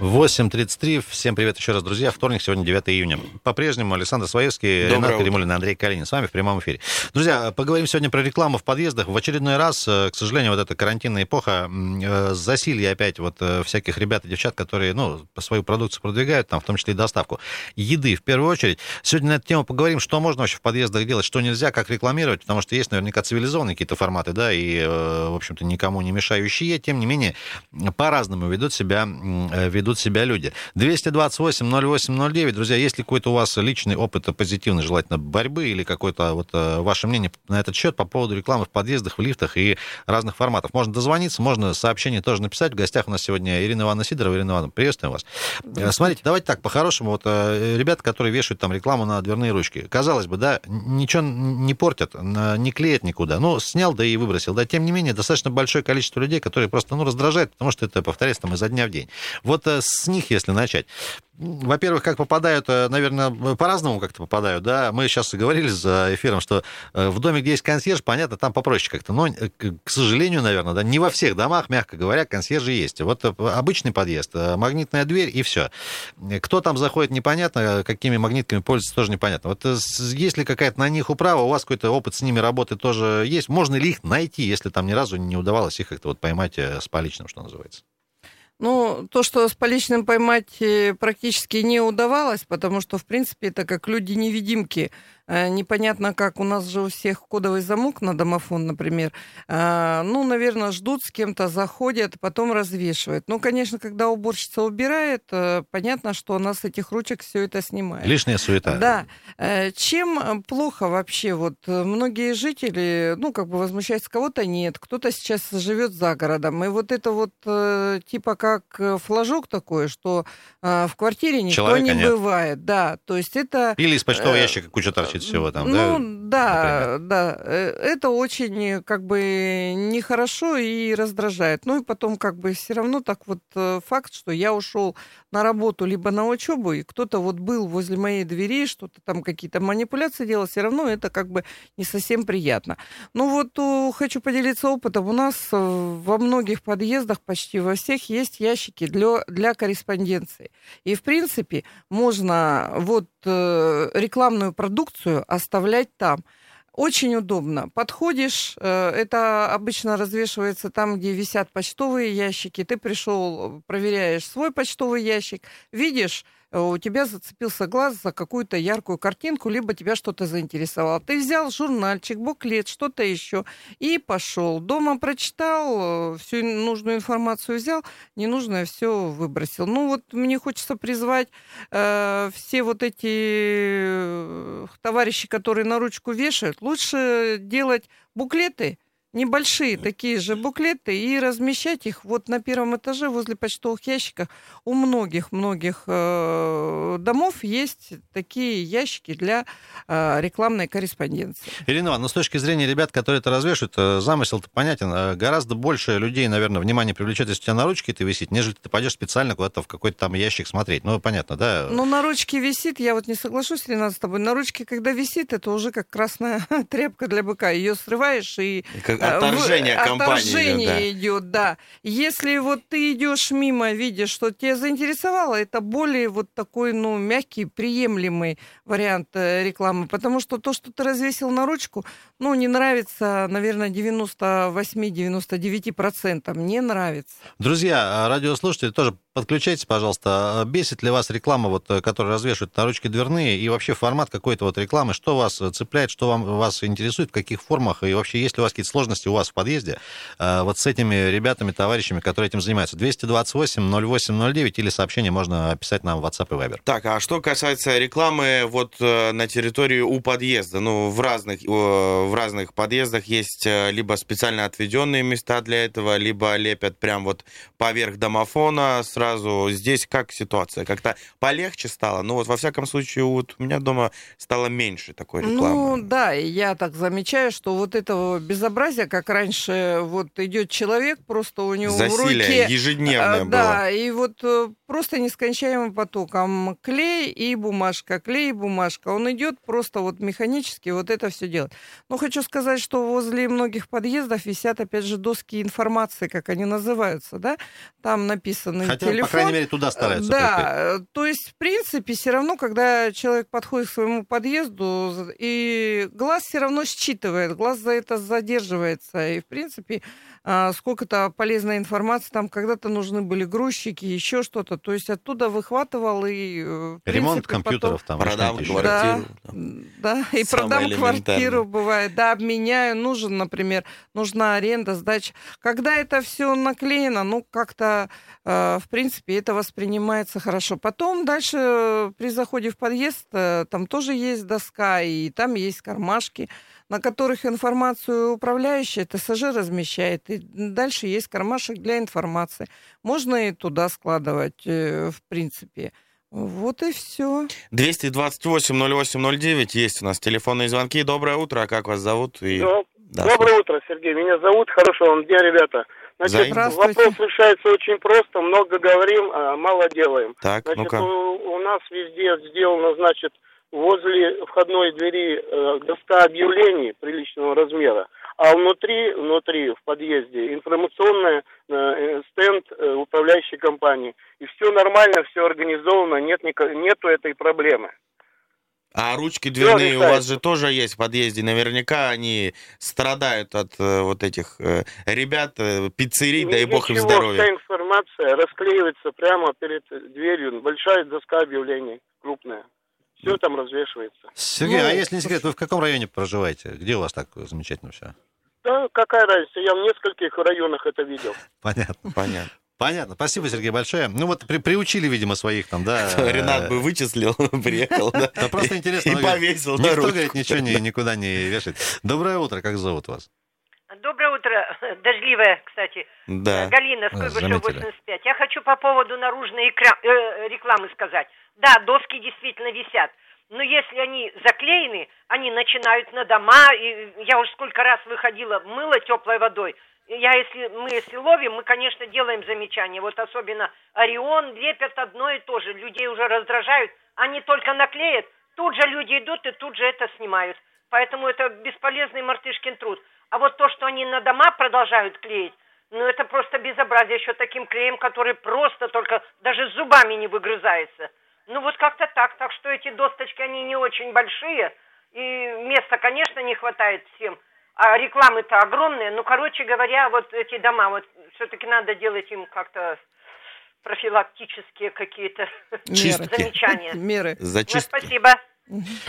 8.33. Всем привет еще раз, друзья. Вторник, сегодня 9 июня. По-прежнему Александр Своевский, Доброе Ренат Каримулин, Андрей Калинин. С вами в прямом эфире. Друзья, поговорим сегодня про рекламу в подъездах. В очередной раз, э, к сожалению, вот эта карантинная эпоха, э, засилье опять вот э, всяких ребят и девчат, которые, ну, свою продукцию продвигают, там, в том числе и доставку еды в первую очередь. Сегодня на эту тему поговорим, что можно вообще в подъездах делать, что нельзя, как рекламировать, потому что есть наверняка цивилизованные какие-то форматы, да, и, в общем-то, никому не мешающие. Тем не менее, по-разному ведут себя, ведут себя люди. 228-08-09. Друзья, есть ли какой-то у вас личный опыт позитивный, желательно, борьбы или какое-то вот э, ваше мнение на этот счет по поводу рекламы в подъездах, в лифтах и разных форматов? Можно дозвониться, можно сообщение тоже написать. В гостях у нас сегодня Ирина Ивановна Сидорова. Ирина Ивановна, приветствуем вас. Э, смотрите, давайте так, по-хорошему, вот э, ребята, которые вешают там рекламу на дверные ручки, казалось бы, да, ничего не портят, не клеят никуда. Ну, снял, да и выбросил. Да, тем не менее, достаточно большое количество людей, которые просто, ну, раздражают, потому что это повторяется там изо дня в день. Вот с них, если начать, во-первых, как попадают, э, наверное, по-разному как-то попадают, да. Мы сейчас говорили за эфиром, что э, в доме, где есть консьерж, понятно, там попроще как-то. Но, э, к сожалению, наверное, да, не во всех домах, мягко говоря, консьержи есть. Вот обычный подъезд, магнитная дверь и все. Кто там заходит, непонятно, какими магнитками пользуется, тоже непонятно. Вот есть ли какая-то на них управа, у вас какой-то опыт с ними работы тоже есть? Можно ли их найти, если там ни разу не удавалось их как-то вот поймать с поличным, что называется? Ну, то, что с поличным поймать практически не удавалось, потому что, в принципе, это как люди-невидимки. Э, непонятно как, у нас же у всех кодовый замок на домофон, например. Э, ну, наверное, ждут с кем-то, заходят, потом развешивают. Ну, конечно, когда уборщица убирает, э, понятно, что она с этих ручек все это снимает. Лишняя суета. Да. Чем плохо вообще? Вот многие жители, ну, как бы возмущаются, кого-то нет, кто-то сейчас живет за городом. И вот это вот типа как флажок такой, что в квартире никто Человека не нет. бывает. Да, то есть это... Или из почтового ящика куча торчит всего там, ну, да? да, да. Э, это очень как бы нехорошо и раздражает. Ну и потом как бы все равно так вот э, факт, что я ушел на работу либо на учебу, и кто-то вот был возле моей двери, что-то там какие-то манипуляции делал, все равно это как бы не совсем приятно. Ну вот хочу поделиться опытом. У нас э, во многих подъездах, почти во всех, есть ящики для, для корреспонденции. И в принципе можно вот рекламную продукцию оставлять там. Очень удобно. Подходишь, э, это обычно развешивается там, где висят почтовые ящики. Ты пришел, проверяешь свой почтовый ящик, видишь Э, у тебя зацепился глаз за какую-то яркую картинку, либо тебя что-то заинтересовало. Ты взял журнальчик, буклет, что-то еще и пошел. Дома прочитал, э, всю нужную информацию взял, ненужное все выбросил. Ну вот мне хочется призвать э, все вот эти э, товарищи, которые на ручку вешают, лучше делать буклеты, небольшие такие же буклеты и размещать их вот на первом этаже возле почтовых ящиков. У многих-многих э, домов есть такие ящики для э, рекламной корреспонденции. Ирина Ивановна, ну, с точки зрения ребят, которые это развешивают, э, замысел-то понятен. Э, гораздо больше людей, наверное, внимание привлечет, если у тебя на ручке это висит, нежели ты пойдешь специально куда-то в какой-то там ящик смотреть. Ну, понятно, да? Ну, на ручке висит, я вот не соглашусь, Ренат, с тобой. На ручке, когда висит, это уже как красная тряпка для быка. Ее срываешь и... Как отторжение в, компании. Отторжение идет, да. идет, да. Если вот ты идешь мимо, видишь, что тебя заинтересовало, это более вот такой, ну, мягкий, приемлемый вариант э, рекламы. Потому что то, что ты развесил на ручку, ну, не нравится, наверное, 98-99% не нравится. Друзья, радиослушатели тоже Подключайтесь, пожалуйста. Бесит ли вас реклама, вот, которая развешивает на ручки дверные, и вообще формат какой-то вот рекламы? Что вас цепляет, что вам, вас интересует, в каких формах, и вообще есть ли у вас какие-то сложности у вас в подъезде э, вот с этими ребятами, товарищами, которые этим занимаются? 228-08-09 или сообщение можно писать нам в WhatsApp и Viber. Так, а что касается рекламы вот э, на территории у подъезда, ну, в разных, в разных подъездах есть э, либо специально отведенные места для этого, либо лепят прям вот поверх домофона сразу сразу. Здесь как ситуация? Как-то полегче стало? Ну вот во всяком случае вот у меня дома стало меньше такой рекламы. Ну да, я так замечаю, что вот этого безобразия, как раньше вот идет человек, просто у него Засилие в руке... ежедневное а, было. Да, и вот э, просто нескончаемым потоком клей и бумажка, клей и бумажка. Он идет просто вот механически вот это все делать. Но хочу сказать, что возле многих подъездов висят, опять же, доски информации, как они называются, да? Там написаны Хотя, телефон. по крайней мере, туда стараются. Да, то есть, в принципе, все равно, когда человек подходит к своему подъезду, и глаз все равно считывает, глаз за это задерживается. И, в принципе, сколько-то полезной информации, там когда-то нужны были грузчики, еще что-то. То есть оттуда выхватывал и... э, в Ремонт принципе, компьютеров потом... там. Продам квартиру. Да, да, и Самое продам квартиру, бывает, да, обменяю, нужен, например, нужна аренда, сдача. Когда это все наклеено, ну, как-то, э, в принципе, это воспринимается хорошо. Потом дальше э, при заходе в подъезд, там тоже есть доска, и там есть кармашки, на которых информацию управляющий ТСЖ размещает. И дальше есть кармашек для информации. Можно и туда складывать, э, в принципе. Вот и все. 228-08-09 есть у нас телефонные звонки. Доброе утро, а как вас зовут? И... Доб- Да, Доброе утро, Сергей. Меня зовут. Хорошего вам дня, ребята. Значит, вопрос решается очень просто. Много говорим, а мало делаем. Так, Значит, ну-ка. у, у нас везде сделано, значит, возле входной двери э, доска объявлений приличного размера, а внутри, внутри, в подъезде, информационный э, стенд э, управляющей компании. И все нормально, все организовано, нет нету этой проблемы. А ручки дверные у вас же тоже есть в подъезде. Наверняка они страдают от э, вот этих э, ребят, э, пиццерий, дай бог им Ничего, здоровья. Вся информация расклеивается прямо перед дверью. Большая доска объявлений, крупная. Все там развешивается. Сергей, Ну, а если не секрет, вы в каком районе проживаете? Где у вас так замечательно все? Да, какая разница, я в нескольких районах это видел. Понятно. Понятно. Понятно. Спасибо, Сергей, большое. Ну вот при- приучили, видимо, своих там, да. Ренат бы э, вычислил, приехал, да. Да просто интересно. И говорит, повесил на Никто, ручку. говорит, ничего ни- никуда не вешает. Доброе утро, как зовут вас? Доброе утро. Дождливое, кстати. Да. Галина, Сколько заметили. 85. Я хочу по поводу наружной э, рекламы сказать. Да, доски действительно висят. Но если они заклеены, они начинают на дома. И я уж сколько раз выходила, мыло теплой водой. Я, если, мы если ловим, мы, конечно, делаем замечания. Вот особенно Орион лепят одно и то же. Людей уже раздражают. Они только наклеят, тут же люди идут и тут же это снимают. Поэтому это бесполезный мартышкин труд. А вот то, что они на дома продолжают клеить, ну это просто безобразие еще таким клеем, который просто только даже зубами не выгрызается. Ну вот как-то так. Так что эти досточки, они не очень большие. И места, конечно, не хватает всем. А рекламы-то огромные. Ну, короче говоря, вот эти дома, вот все-таки надо делать им как-то профилактические какие-то замечания. Меры. Ну, Зачистки. спасибо.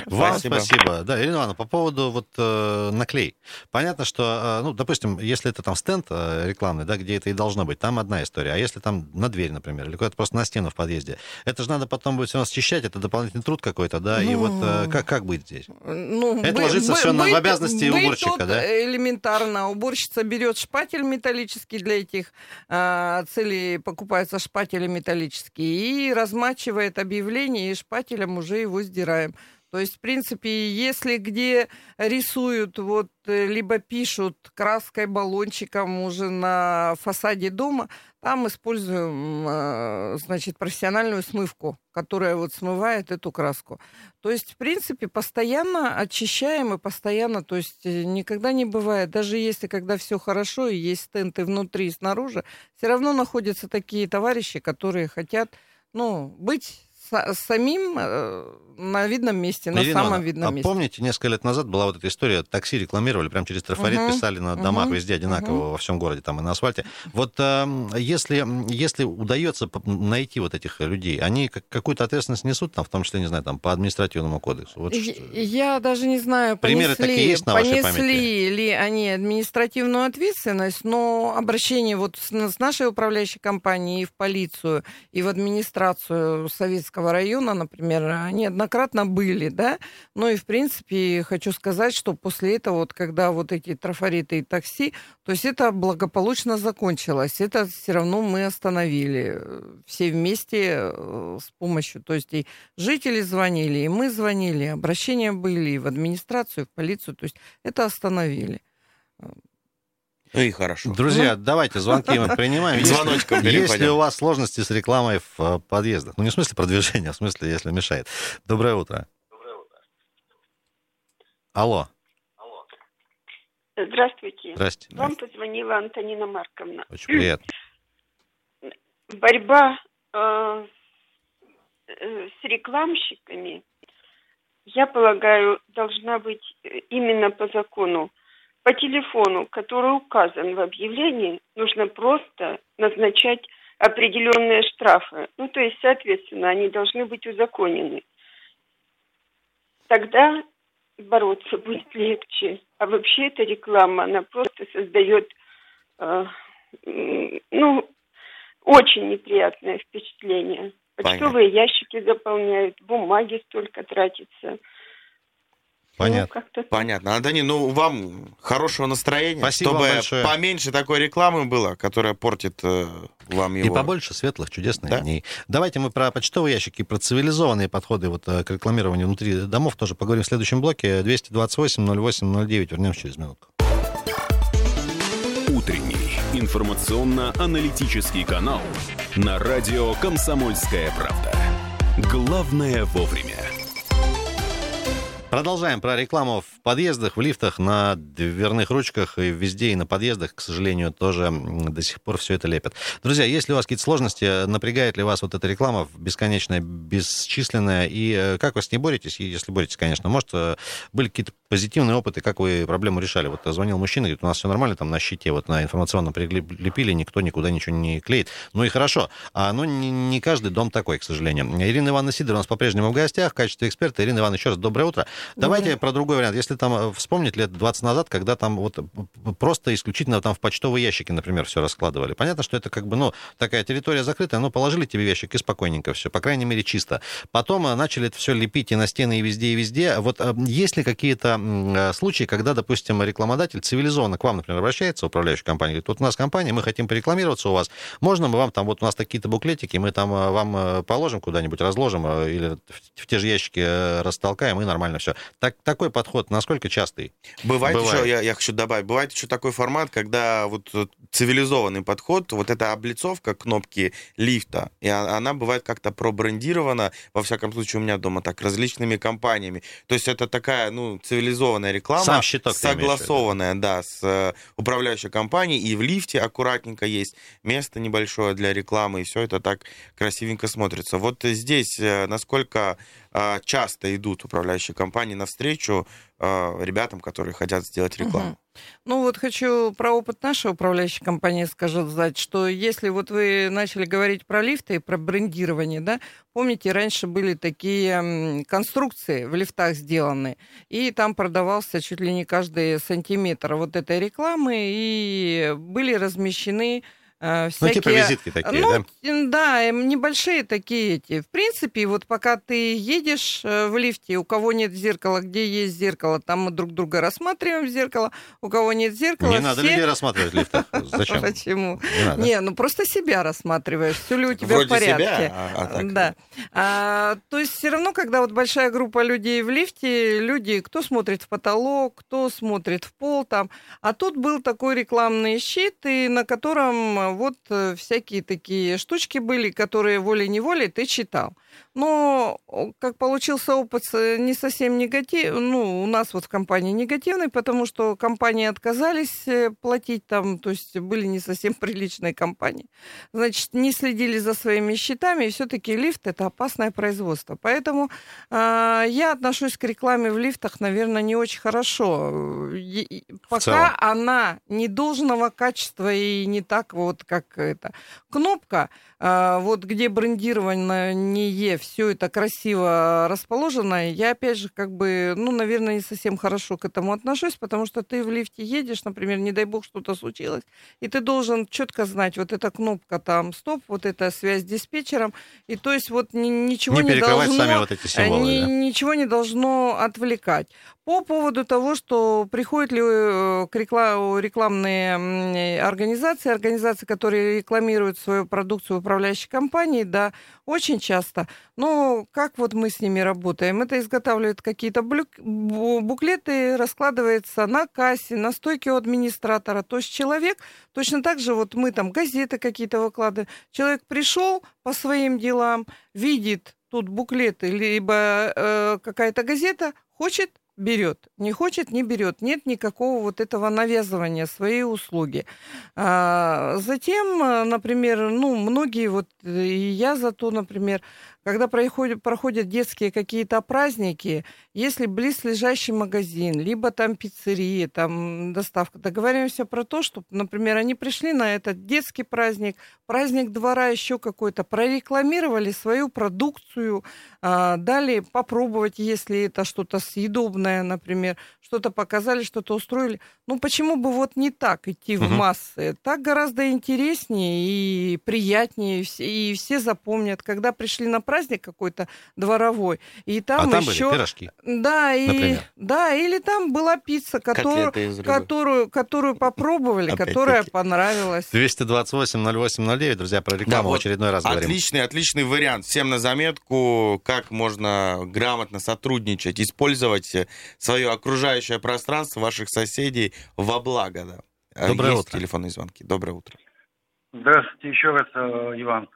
Вам Спасибо. спасибо. Да, Ирина Ивановна, по поводу вот э, наклей. Понятно, что, э, ну, допустим, если это там стенд э, рекламный, да, где это и должно быть, там одна история. А если там на дверь, например, или куда-то просто на стену в подъезде, это же надо потом будет все равно счищать, это дополнительный труд какой-то, да, и вот э, как, как быть здесь? Ну, Это бы- ложится бы- всё на- в обязанности быть уборщика, тут да? Элементарно. Уборщица берет шпатель металлический для этих а, целей, покупается шпатель металлический и размачивает объявление, и шпателем уже его сдираем. То есть, в принципе, если где рисуют, вот, э, либо пишут краской, баллончиком уже на фасаде дома, там используем, э, значит, профессиональную смывку, которая вот смывает эту краску. То есть, в принципе, постоянно очищаем и постоянно, то есть э, никогда не бывает, даже если когда все хорошо и есть стенты внутри и снаружи, все равно находятся такие товарищи, которые хотят, ну, быть са- самим э, на видном месте, на Ирина самом видном а месте. помните, несколько лет назад была вот эта история, такси рекламировали, прям через трафарет Мгм, писали на домах мгм, везде одинаково, мгм. во всем городе, там и на асфальте. Вот эм, если, если удается найти вот этих людей, они как- какую-то ответственность несут, там, в том числе, не знаю, там, по административному кодексу? Вот Я- что- Я даже не знаю, Примеры понесли, такие есть на вашей понесли памяти? ли они административную ответственность, но обращение вот с, с нашей управляющей компанией и в полицию, и в администрацию Советского Ленинского района, например, неоднократно были, да, ну и, в принципе, хочу сказать, что после этого, вот, когда вот эти трафариты и такси, то есть это благополучно закончилось, это все равно мы остановили э, все вместе э, с помощью, то есть и жители звонили, и мы звонили, обращения были и в администрацию, и в полицию, то есть это остановили. Ну и хорошо. Друзья, ну. давайте звонки мы принимаем. Звоночком Есть ли у вас сложности с рекламой в э, подъездах? Ну, не в смысле продвижения, а в смысле, если мешает. Доброе утро. Доброе утро. Алло. Здравствуйте. Здравствуйте. Вам позвонила Антонина Марковна. Очень приятно. Борьба э, э, с рекламщиками, я полагаю, должна быть именно по закону по телефону, который указан в объявлении, нужно просто назначать определенные штрафы. Ну, то есть, соответственно, они должны быть узаконены. Тогда бороться будет легче. А вообще эта реклама, она просто создает, э, ну, очень неприятное впечатление. Почтовые Понятно. ящики заполняют, бумаги столько тратится. Понятно. Ну, Понятно. Антонин, ну вам хорошего настроения, Спасибо чтобы большое. поменьше такой рекламы было, которая портит э, вам его. И побольше светлых, чудесных да? дней. Давайте мы про почтовые ящики, про цивилизованные подходы вот, э, к рекламированию внутри домов тоже поговорим в следующем блоке. 228-08-09. Вернемся через минутку. Утренний информационно-аналитический канал на радио «Комсомольская правда». Главное вовремя. Продолжаем про рекламу в подъездах, в лифтах, на дверных ручках и везде, и на подъездах, к сожалению, тоже до сих пор все это лепят. Друзья, есть ли у вас какие-то сложности, напрягает ли вас вот эта реклама бесконечная, бесчисленная, и э, как вы с ней боретесь, если боретесь, конечно, может, э, были какие-то позитивные опыты, как вы проблему решали? Вот звонил мужчина, говорит, у нас все нормально, там на щите, вот на информационном прилепили, никто никуда ничего не клеит. Ну и хорошо, а ну не, не каждый дом такой, к сожалению. Ирина Ивановна Сидорова у нас по-прежнему в гостях в качестве эксперта. Ирина Ивановна, еще раз доброе утро. Давайте про другой вариант. Если там э, вспомнить лет 20 назад, когда там вот просто исключительно там в почтовые ящики, например, все раскладывали. Понятно, что это как бы, ну, такая территория закрытая, но положили тебе в ящик и спокойненько все, по крайней мере, чисто. Потом э, начали это все лепить и на стены, и везде, и везде. Вот э, есть ли какие-то случаи, когда, допустим, рекламодатель цивилизованно к вам, например, обращается, управляющая компания, говорит, вот у нас компания, мы хотим порекламироваться у вас, можно мы вам там, вот у нас такие-то буклетики, мы там вам положим куда-нибудь, разложим или в те же ящики растолкаем, и нормально все. Так, такой подход насколько частый? Бывает, бывает. еще, я, я хочу добавить, бывает еще такой формат, когда вот цивилизованный подход, вот эта облицовка кнопки лифта, и она бывает как-то пробрендирована, во всяком случае у меня дома так, различными компаниями. То есть это такая, ну, цивилизованная реклама, Сам щиток согласованная, да, с э, управляющей компанией, и в лифте аккуратненько есть место небольшое для рекламы, и все это так красивенько смотрится. Вот здесь э, насколько а, часто идут управляющие компании навстречу а, ребятам, которые хотят сделать рекламу. Угу. Ну вот хочу про опыт нашей управляющей компании сказать, что если вот вы начали говорить про лифты и про брендирование, да, помните, раньше были такие конструкции в лифтах сделаны, и там продавался чуть ли не каждый сантиметр вот этой рекламы, и были размещены всякие... Ну, типа визитки такие, ну, да? Да, небольшие такие эти. В принципе, вот пока ты едешь э, в лифте, у кого нет зеркала, где есть зеркало, там мы друг друга рассматриваем в зеркало, у кого нет зеркала... Не все... надо людей рассматривать в лифтах. Зачем? Почему? Не, не, ну просто себя рассматриваешь, все ли у тебя Вроде в порядке. Себя, а, а так... Да. А, то есть все равно, когда вот большая группа людей в лифте, люди, кто смотрит в потолок, кто смотрит в пол там, а тут был такой рекламный щит, и на котором вот э, всякие такие штучки были, которые волей-неволей ты читал. Но как получился опыт не совсем негативный, ну, у нас вот в компании негативный, потому что компании отказались э, платить там, то есть были не совсем приличные компании. Значит, не следили за своими счетами, и все-таки лифт это опасное производство. Поэтому э, я отношусь к рекламе в лифтах, наверное, не очень хорошо. И, пока она не должного качества и не так вот, как это. Кнопка, э, вот где брендировано не Е все это красиво расположено, я опять же как бы, ну, наверное, не совсем хорошо к этому отношусь, потому что ты в лифте едешь, например, не дай бог что-то случилось, и ты должен четко знать, вот эта кнопка там стоп, вот эта связь с диспетчером, и то есть вот ничего не, не должно... сами вот эти символы, ни, да? Ничего не должно отвлекать. По поводу того, что приходят ли э, к рекламные организации, организации, которые рекламируют свою продукцию управляющей компании, да, очень часто. Но как вот мы с ними работаем? Это изготавливают какие-то буклеты, раскладывается на кассе, на стойке у администратора. То есть человек, точно так же вот мы там газеты какие-то выкладываем. Человек пришел по своим делам, видит тут буклеты, либо э, какая-то газета, хочет берет. Не хочет, не берет. Нет никакого вот этого навязывания своей услуги. А, затем, э, например, ну, многие, вот и я зато, например, когда проходят, проходят детские какие-то праздники, если близлежащий магазин, либо там пиццерия, там доставка, договариваемся про то, что, например, они пришли на этот детский праздник, праздник двора еще какой-то, прорекламировали свою продукцию, а, дали попробовать, если это что-то съедобное, например, что-то показали, что-то устроили. Ну, почему бы вот не так идти угу. в массы? Так гораздо интереснее и приятнее, и все запомнят, когда пришли на праздник какой-то дворовой, и там, а там еще... были пирожки, Да, и... да, или там была пицца, которую, которую, которую попробовали, которая понравилась. 228-08-09, друзья, про рекламу да, вот в очередной раз говорим. Отличный, отличный вариант. Всем на заметку, как можно грамотно сотрудничать, использовать свое окружающее пространство ваших соседей во благо. Да. Доброе Есть утро. телефонные звонки. Доброе утро. Здравствуйте еще раз, э, Иван.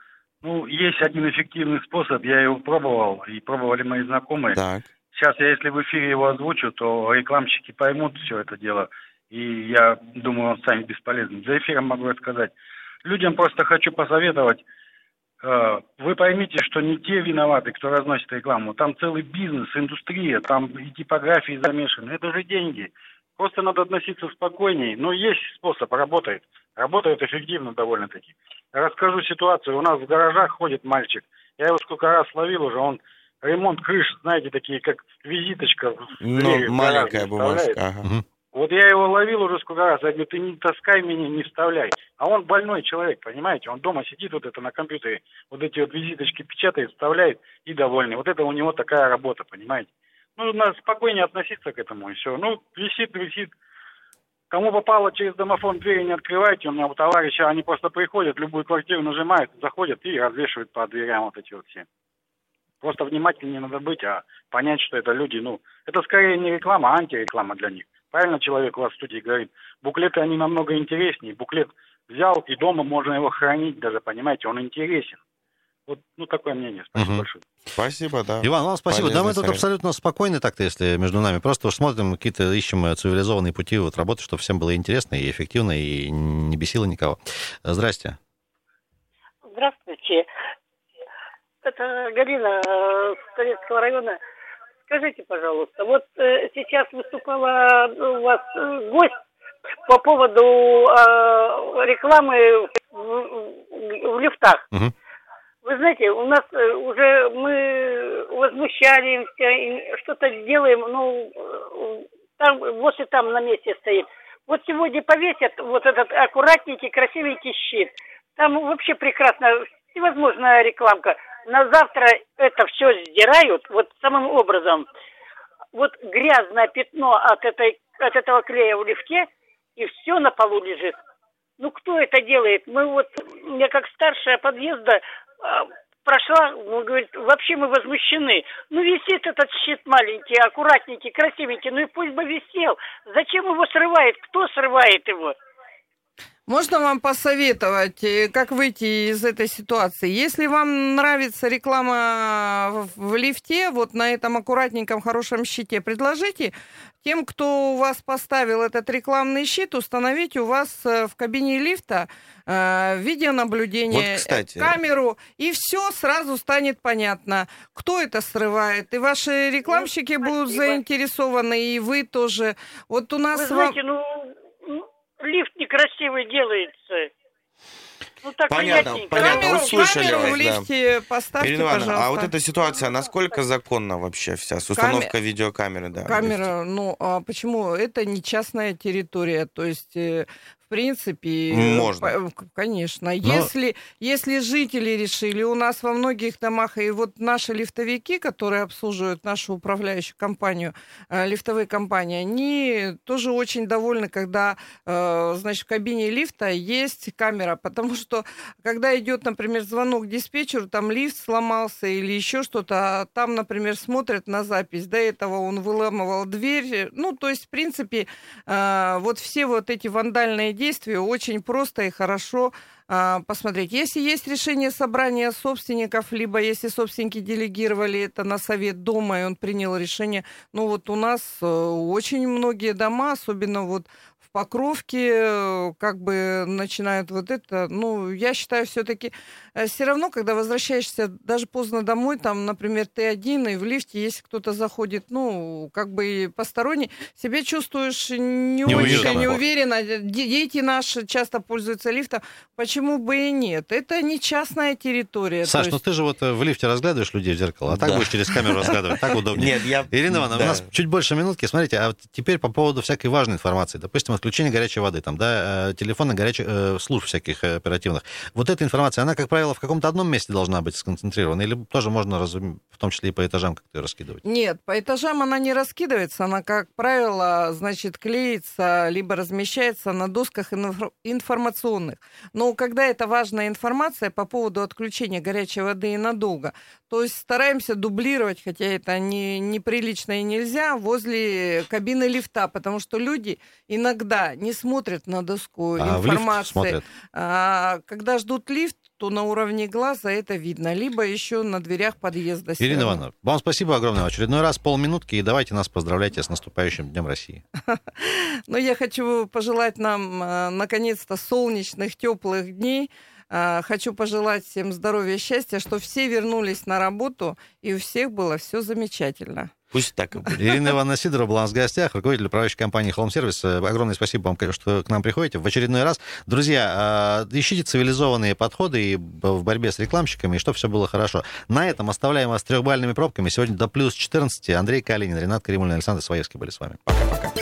Ну, есть один эффективный способ, я его пробовал, и пробовали мои знакомые. Так. Сейчас я, если в эфире его озвучу, то рекламщики поймут все это дело, и я думаю, он станет бесполезным. За эфиром могу рассказать. Людям просто хочу посоветовать, э, вы поймите, что не те виноваты, кто разносит рекламу. Там целый бизнес, индустрия, там и типографии замешаны. Это же деньги. Просто надо относиться спокойнее. Но есть способ, работает. Работает эффективно довольно-таки. Расскажу ситуацию. У нас в гаражах ходит мальчик. Я его сколько раз ловил уже. Он ремонт крыш, знаете, такие, как визиточка. Ну, маленькая бумажка. Ага. Вот я его ловил уже сколько раз. Я говорю, ты не таскай меня, не вставляй. А он больной человек, понимаете? Он дома сидит вот это на компьютере, вот эти вот визиточки печатает, вставляет и довольный. Вот это у него такая работа, понимаете? Ну, надо спокойнее относиться к этому, и все. Ну, висит, висит. Кому попало через домофон двери не открывайте. У меня у товарища, они просто приходят, любую квартиру нажимают, заходят и развешивают по дверям вот эти вот все. Просто внимательнее надо быть, а понять, что это люди, ну, это скорее не реклама, а антиреклама для них. Правильно человек у вас в студии говорит. Буклеты, они намного интереснее. Буклет взял, и дома можно его хранить даже, понимаете, он интересен. Вот, ну, такое мнение. Спасибо угу. большое. Спасибо, да. Иван, вам спасибо. Полезный да, мы тут абсолютно спокойны так-то, если между нами. Просто смотрим, какие-то ищем э, цивилизованные пути вот работы, чтобы всем было интересно и эффективно, и не бесило никого. Здрасте. Здравствуйте. Это Галина э, Советского района. Скажите, пожалуйста, вот э, сейчас выступала у вас э, гость по поводу э, рекламы в, в, в лифтах. Угу. Вы знаете, у нас э, уже мы возмущаемся, что-то делаем, ну, э, там, вот и там на месте стоит. Вот сегодня повесят вот этот аккуратненький, красивенький щит. Там вообще прекрасно, всевозможная рекламка. На завтра это все сдирают, вот самым образом. Вот грязное пятно от, этой, от этого клея в лифте, и все на полу лежит. Ну, кто это делает? Мы вот, я как старшая подъезда, прошла, он говорит, вообще мы возмущены. Ну, висит этот щит маленький, аккуратненький, красивенький, ну и пусть бы висел. Зачем его срывает? Кто срывает его? Можно вам посоветовать, э, как выйти из этой ситуации? Если вам нравится реклама в лифте, вот на этом аккуратненьком хорошем щите, предложите тем, кто у вас поставил этот рекламный щит, установить у вас э, в кабине лифта э, видеонаблюдение, вот, кстати. камеру, и все сразу станет понятно, кто это срывает. И ваши рекламщики ну, будут заинтересованы, и вы тоже. Вот у нас... Вы знаете, вам... ну лифт некрасивый делается. Ну, так Понятно, приятненько. понятно. Камеру, услышали камеру вас, в да. лифте поставьте, Ирина Ивановна, пожалуйста. а вот эта ситуация, насколько законна вообще вся, с установкой видеокамеры? Да? Камера, ну, а почему? Это не частная территория, то есть... В принципе, Можно. э, по- конечно. Если, если жители решили, у нас во многих домах, и вот наши лифтовики, которые обслуживают нашу управляющую компанию, э, лифтовые компании, они тоже очень довольны, когда, э, значит, в кабине лифта есть камера, потому что, когда идет, например, звонок диспетчеру, там лифт сломался или еще что-то, а там, например, смотрят на запись, до этого он выламывал дверь, ну, то есть, в принципе, вот все вот эти вандальные действия очень просто и хорошо а, посмотреть. Если есть решение собрания собственников, либо если собственники делегировали это на совет дома, и он принял решение, ну вот у нас э, очень многие дома, особенно вот в Покровке, э, как бы начинают вот это, ну, я считаю, все-таки все равно, когда возвращаешься даже поздно домой, там, например, ты один, и в лифте, если кто-то заходит, ну, как бы посторонний, себя чувствуешь не Неуютно. очень неуверенно. Де- Дети наши часто пользуются лифтом, почему бы и нет? Это не частная территория. Саш, ну есть- ты же вот э, в лифте разглядываешь людей в зеркало, а так Да. будешь через камеру разглядывать, так удобнее. Нет, я... Ирина Ивановна, Да. у нас чуть больше минутки. Смотрите, а вот теперь по поводу всякой важной информации. Допустим, отключение горячей воды, там, да, э, телефоны горячих э, служб всяких э, оперативных. Вот эта информация, она, как правило, в каком-то одном месте должна быть сконцентрирована, или тоже можно, в том числе и по этажам как-то её раскидывать? Нет, по этажам она не раскидывается, она, как правило, значит, клеится, либо размещается на досках инфор- информационных. Но когда это важная информация по поводу отключения горячей воды и надолго, то есть стараемся дублировать, хотя это не, неприлично и нельзя, возле кабины лифта, потому что люди иногда не смотрят на доску А информации. А когда ждут лифт, то на уровне глаза это видно, либо еще на дверях подъезда. Ирина равно. Ивановна, вам спасибо огромное. В очередной раз полминутки, и давайте нас поздравляйте с наступающим Днем России. Ну, я хочу пожелать нам, э, наконец-то, солнечных, теплых дней. Э, Хочу пожелать всем здоровья и счастья, что все вернулись на работу, и у всех было все замечательно. Пусть так и будет. Ирина Ивановна Сидорова была у нас в гостях, руководитель управляющей компании Home Service. Э, Огромное спасибо вам, что к нам приходите в очередной раз. Друзья, э, ищите цивилизованные подходы и в борьбе с рекламщиками, и чтобы все было хорошо. На этом оставляем вас с трехбальными пробками. Сегодня до плюс 14. Андрей Калинин, Ренат Каримулин, Александр Своевский были с вами. Утренний